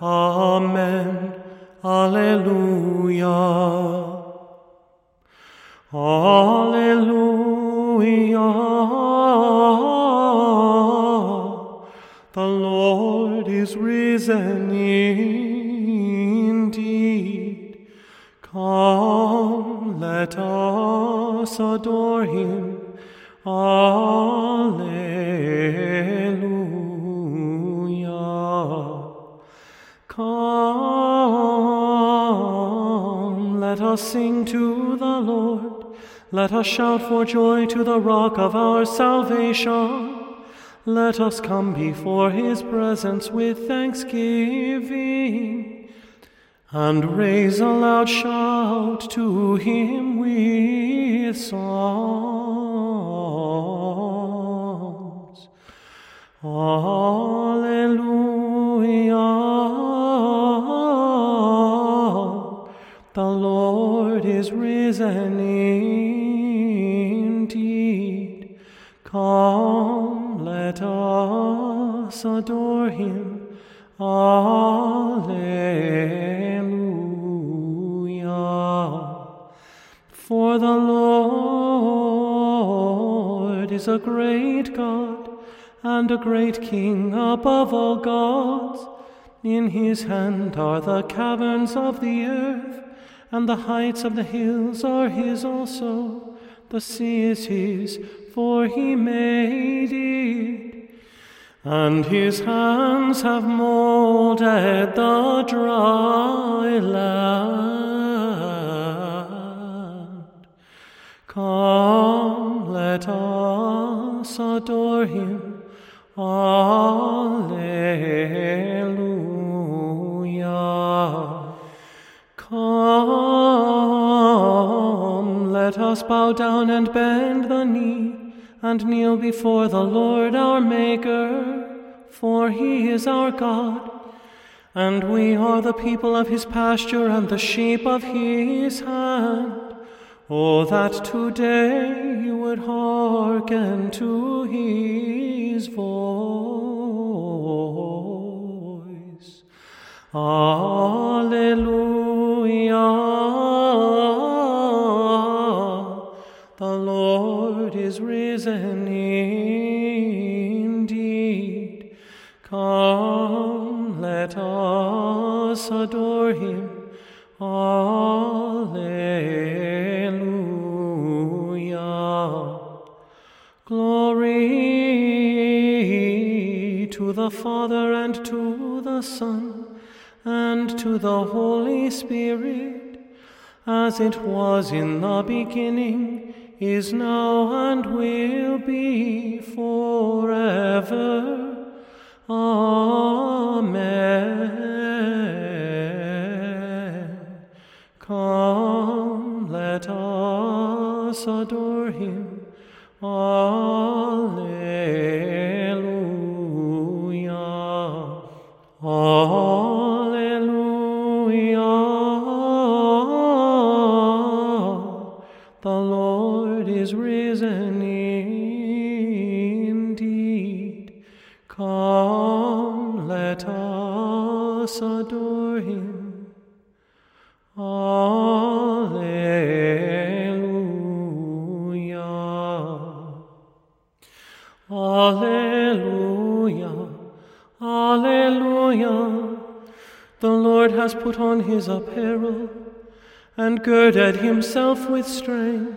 Amen. Alleluia. Alleluia. The Lord is risen indeed. Come, let us adore him. Alleluia. Us sing to the Lord. Let us shout for joy to the rock of our salvation. Let us come before his presence with thanksgiving and raise a loud shout to him with psalms. Alleluia. Is risen indeed. Come, let us adore him. Alleluia. For the Lord is a great God and a great King above all gods. In his hand are the caverns of the earth, and the heights of the hills are his also. The sea is his, for he made it. And his hands have molded the dry land. Come, let us adore him. Alleluia. Us bow down and bend the knee and kneel before the Lord our Maker, for he is our God, and we are the people of his pasture and the sheep of his hand. Oh, that today you would hearken to his voice. Alleluia. Is risen indeed. Come, let us adore him. Alleluia. Glory to the Father and to the Son and to the Holy Spirit, as it was in the beginning, is now, and will be forever. Amen. Come, let us adore him. Alleluia. Alleluia. Alleluia. Alleluia. The Lord has put on his apparel and girded himself with strength.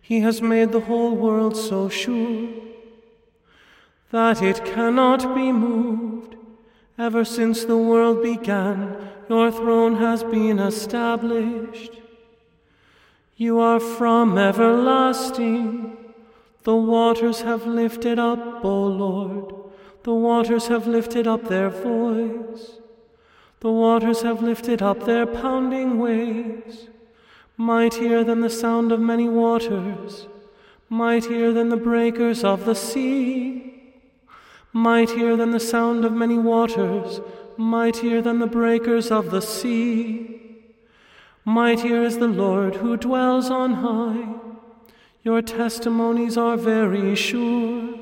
He has made the whole world so sure that it cannot be moved. Ever since the world began, your throne has been established. You are from everlasting. The waters have lifted up, O Lord. The waters have lifted up their voice. The waters have lifted up their pounding waves, mightier than the sound of many waters, mightier than the breakers of the sea, mightier than the sound of many waters, mightier than the breakers of the sea. Mightier is the Lord who dwells on high. Your testimonies are very sure.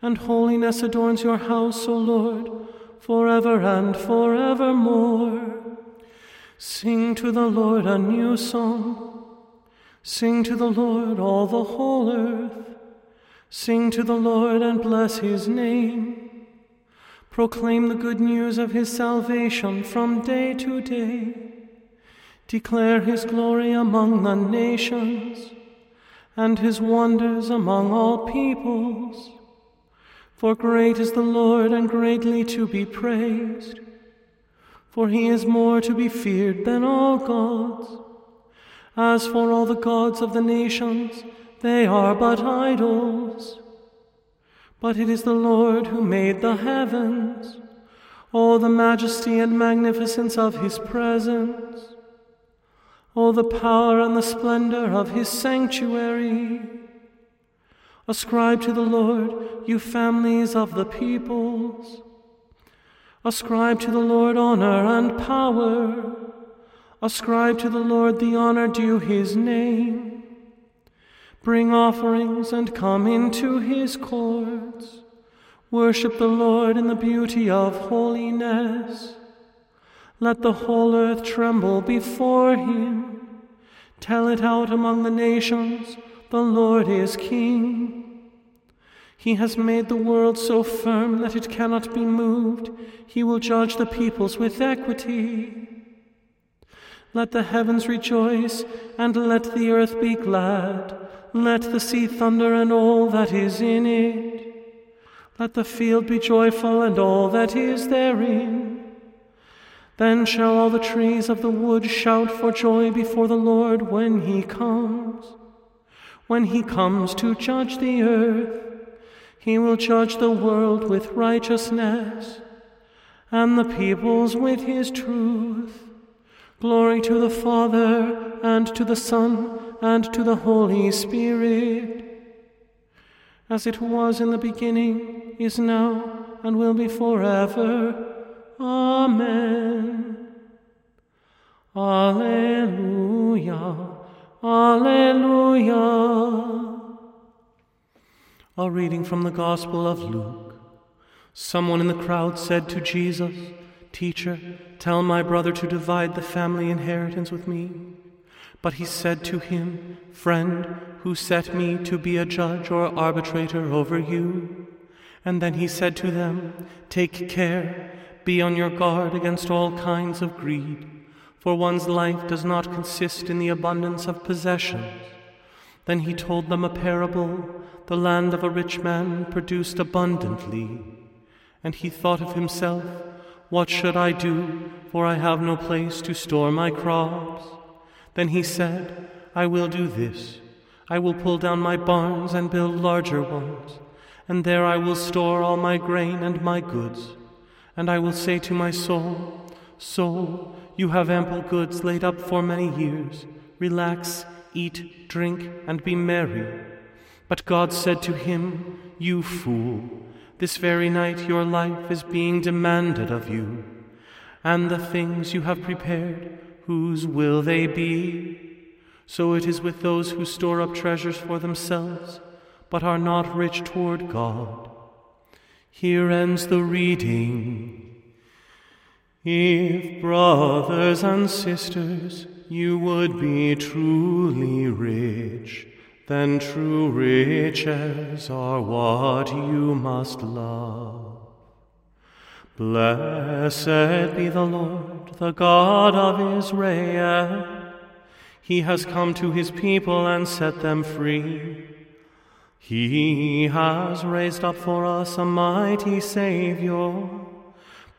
And holiness adorns your house, O Lord, forever and forevermore. Sing to the Lord a new song. Sing to the Lord all the whole earth. Sing to the Lord and bless his name. Proclaim the good news of his salvation from day to day. Declare his glory among the nations and his wonders among all peoples. For great is the Lord and greatly to be praised. For he is more to be feared than all gods. As for all the gods of the nations, they are but idols. But it is the Lord who made the heavens. all the majesty and magnificence of his presence. Oh, the power and the splendor of his sanctuary. Ascribe to the Lord, you families of the peoples. Ascribe to the Lord honor and power. Ascribe to the Lord the honor due his name. Bring offerings and come into his courts. Worship the Lord in the beauty of holiness. Let the whole earth tremble before him. Tell it out among the nations, the Lord is king. He has made the world so firm that it cannot be moved. He will judge the peoples with equity. Let the heavens rejoice, and let the earth be glad. Let the sea thunder, and all that is in it. Let the field be joyful, and all that is therein. Then shall all the trees of the wood shout for joy before the Lord when he comes. When he comes to judge the earth, he will judge the world with righteousness, and the peoples with his truth. Glory to the Father, and to the Son, and to the Holy Spirit, as it was in the beginning, is now, and will be forever. Amen. Alleluia. Alleluia. A reading from the Gospel of Luke. Someone in the crowd said to Jesus, Teacher, tell my brother to divide the family inheritance with me. But he said to him, Friend, who set me to be a judge or arbitrator over you? And then he said to them, Take care be on your guard against all kinds of greed, for one's life does not consist in the abundance of possessions. Then he told them a parable The land of a rich man produced abundantly. And he thought of himself, What should I do, for I have no place to store my crops? Then he said, I will do this. I will pull down my barns and build larger ones, and there I will store all my grain and my goods. And I will say to my soul, Soul, you have ample goods laid up for many years. Relax, eat, drink, and be merry. But God said to him, You fool, this very night your life is being demanded of you. And the things you have prepared, whose will they be? So it is with those who store up treasures for themselves, but are not rich toward God. Here ends the reading. If, brothers and sisters, you would be truly rich, then true riches are what you must love. Blessed be the Lord, the God of Israel. He has come to his people and set them free. He has raised up for us a mighty Saviour,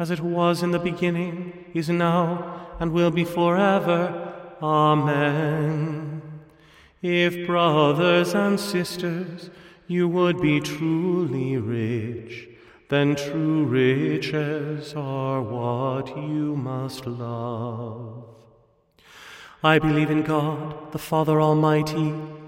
as it was in the beginning, is now, and will be forever. Amen. If brothers and sisters, you would be truly rich, then true riches are what you must love. I believe in God, the Father Almighty,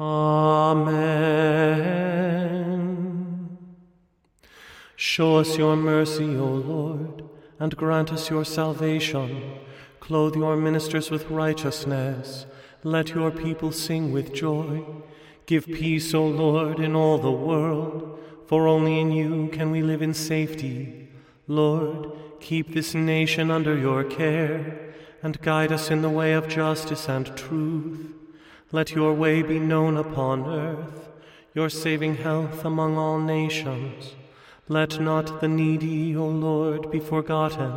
Amen. Show us your mercy, O Lord, and grant us your salvation. Clothe your ministers with righteousness. Let your people sing with joy. Give peace, O Lord, in all the world, for only in you can we live in safety. Lord, keep this nation under your care, and guide us in the way of justice and truth. Let your way be known upon earth, your saving health among all nations. Let not the needy, O Lord, be forgotten,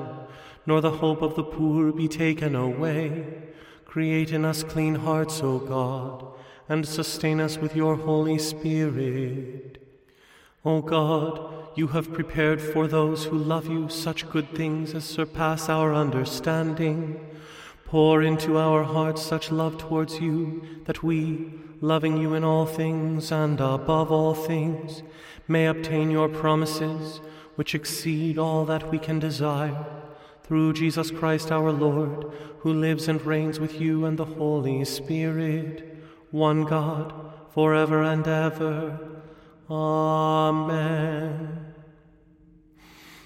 nor the hope of the poor be taken away. Create in us clean hearts, O God and sustain us with your Holy Spirit. O God, you have prepared for those who love you such good things as surpass our understanding. Pour into our hearts such love towards you that we, loving you in all things and above all things, may obtain your promises, which exceed all that we can desire. Through Jesus Christ our Lord, who lives and reigns with you and the Holy Spirit one God, forever and ever. Amen.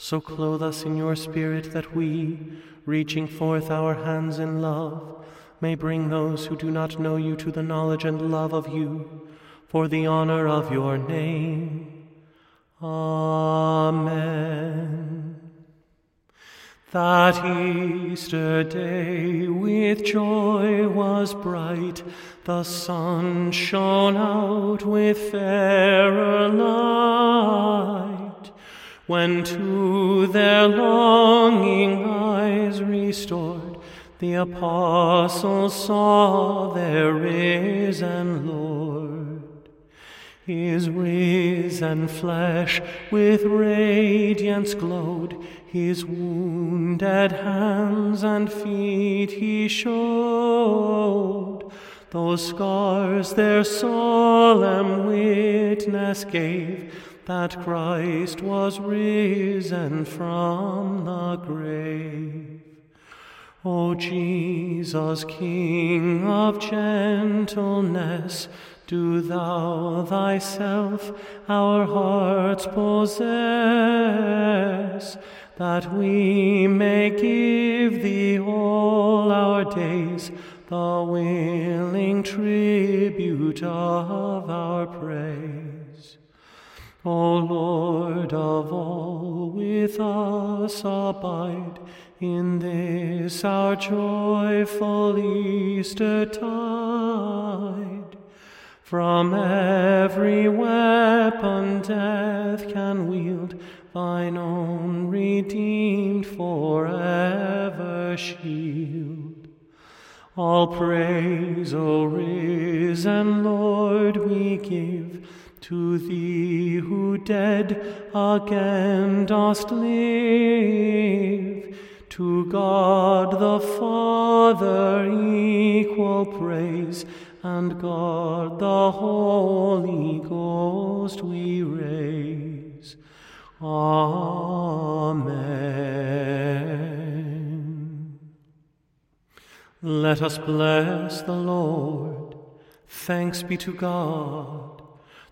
So clothe us in your Spirit that we, reaching forth our hands in love, may bring those who do not know you to the knowledge and love of you, for the honor of your name. Amen. That Easter day with joy was bright, the sun shone out with fairer light. When to their longing eyes restored, the apostles saw their risen Lord. His risen flesh with radiance glowed, his wounded hands and feet he showed. Those scars their solemn witness gave that Christ was risen from the grave. O Jesus, King of gentleness, do thou thyself our hearts possess, that we may give thee all our days the willing tribute of our praise. O Lord of all, with us abide in this our joyful Easter tide. From every weapon death can wield, thine own redeemed forever shield. All praise, O risen Lord, we give to thee who dead again dost live. To God the Father equal praise, and God the Holy Ghost we raise. Amen. Let us bless the Lord. Thanks be to God.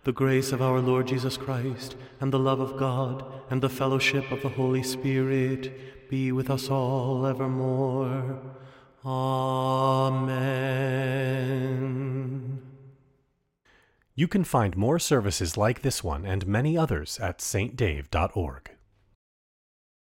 The grace of our Lord Jesus Christ, and the love of God, and the fellowship of the Holy Spirit be with us all evermore. Amen. You can find more services like this one and many others at saintdave.org.